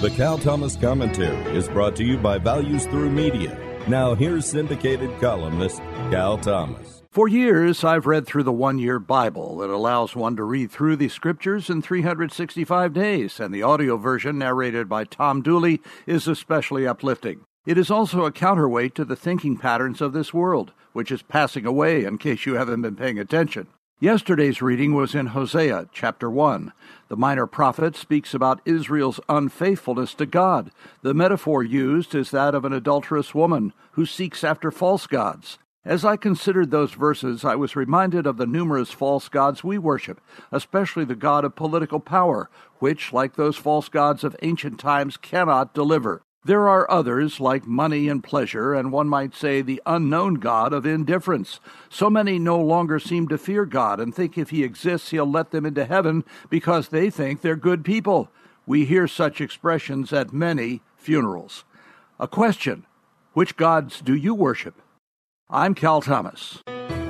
The Cal Thomas Commentary is brought to you by Values Through Media. Now, here's syndicated columnist Cal Thomas. For years, I've read through the one year Bible It allows one to read through the scriptures in 365 days, and the audio version, narrated by Tom Dooley, is especially uplifting. It is also a counterweight to the thinking patterns of this world, which is passing away in case you haven't been paying attention. Yesterday's reading was in Hosea chapter 1. The minor prophet speaks about Israel's unfaithfulness to God. The metaphor used is that of an adulterous woman who seeks after false gods. As I considered those verses, I was reminded of the numerous false gods we worship, especially the god of political power, which, like those false gods of ancient times, cannot deliver. There are others, like money and pleasure, and one might say the unknown God of indifference. So many no longer seem to fear God and think if He exists, He'll let them into heaven because they think they're good people. We hear such expressions at many funerals. A question Which gods do you worship? I'm Cal Thomas.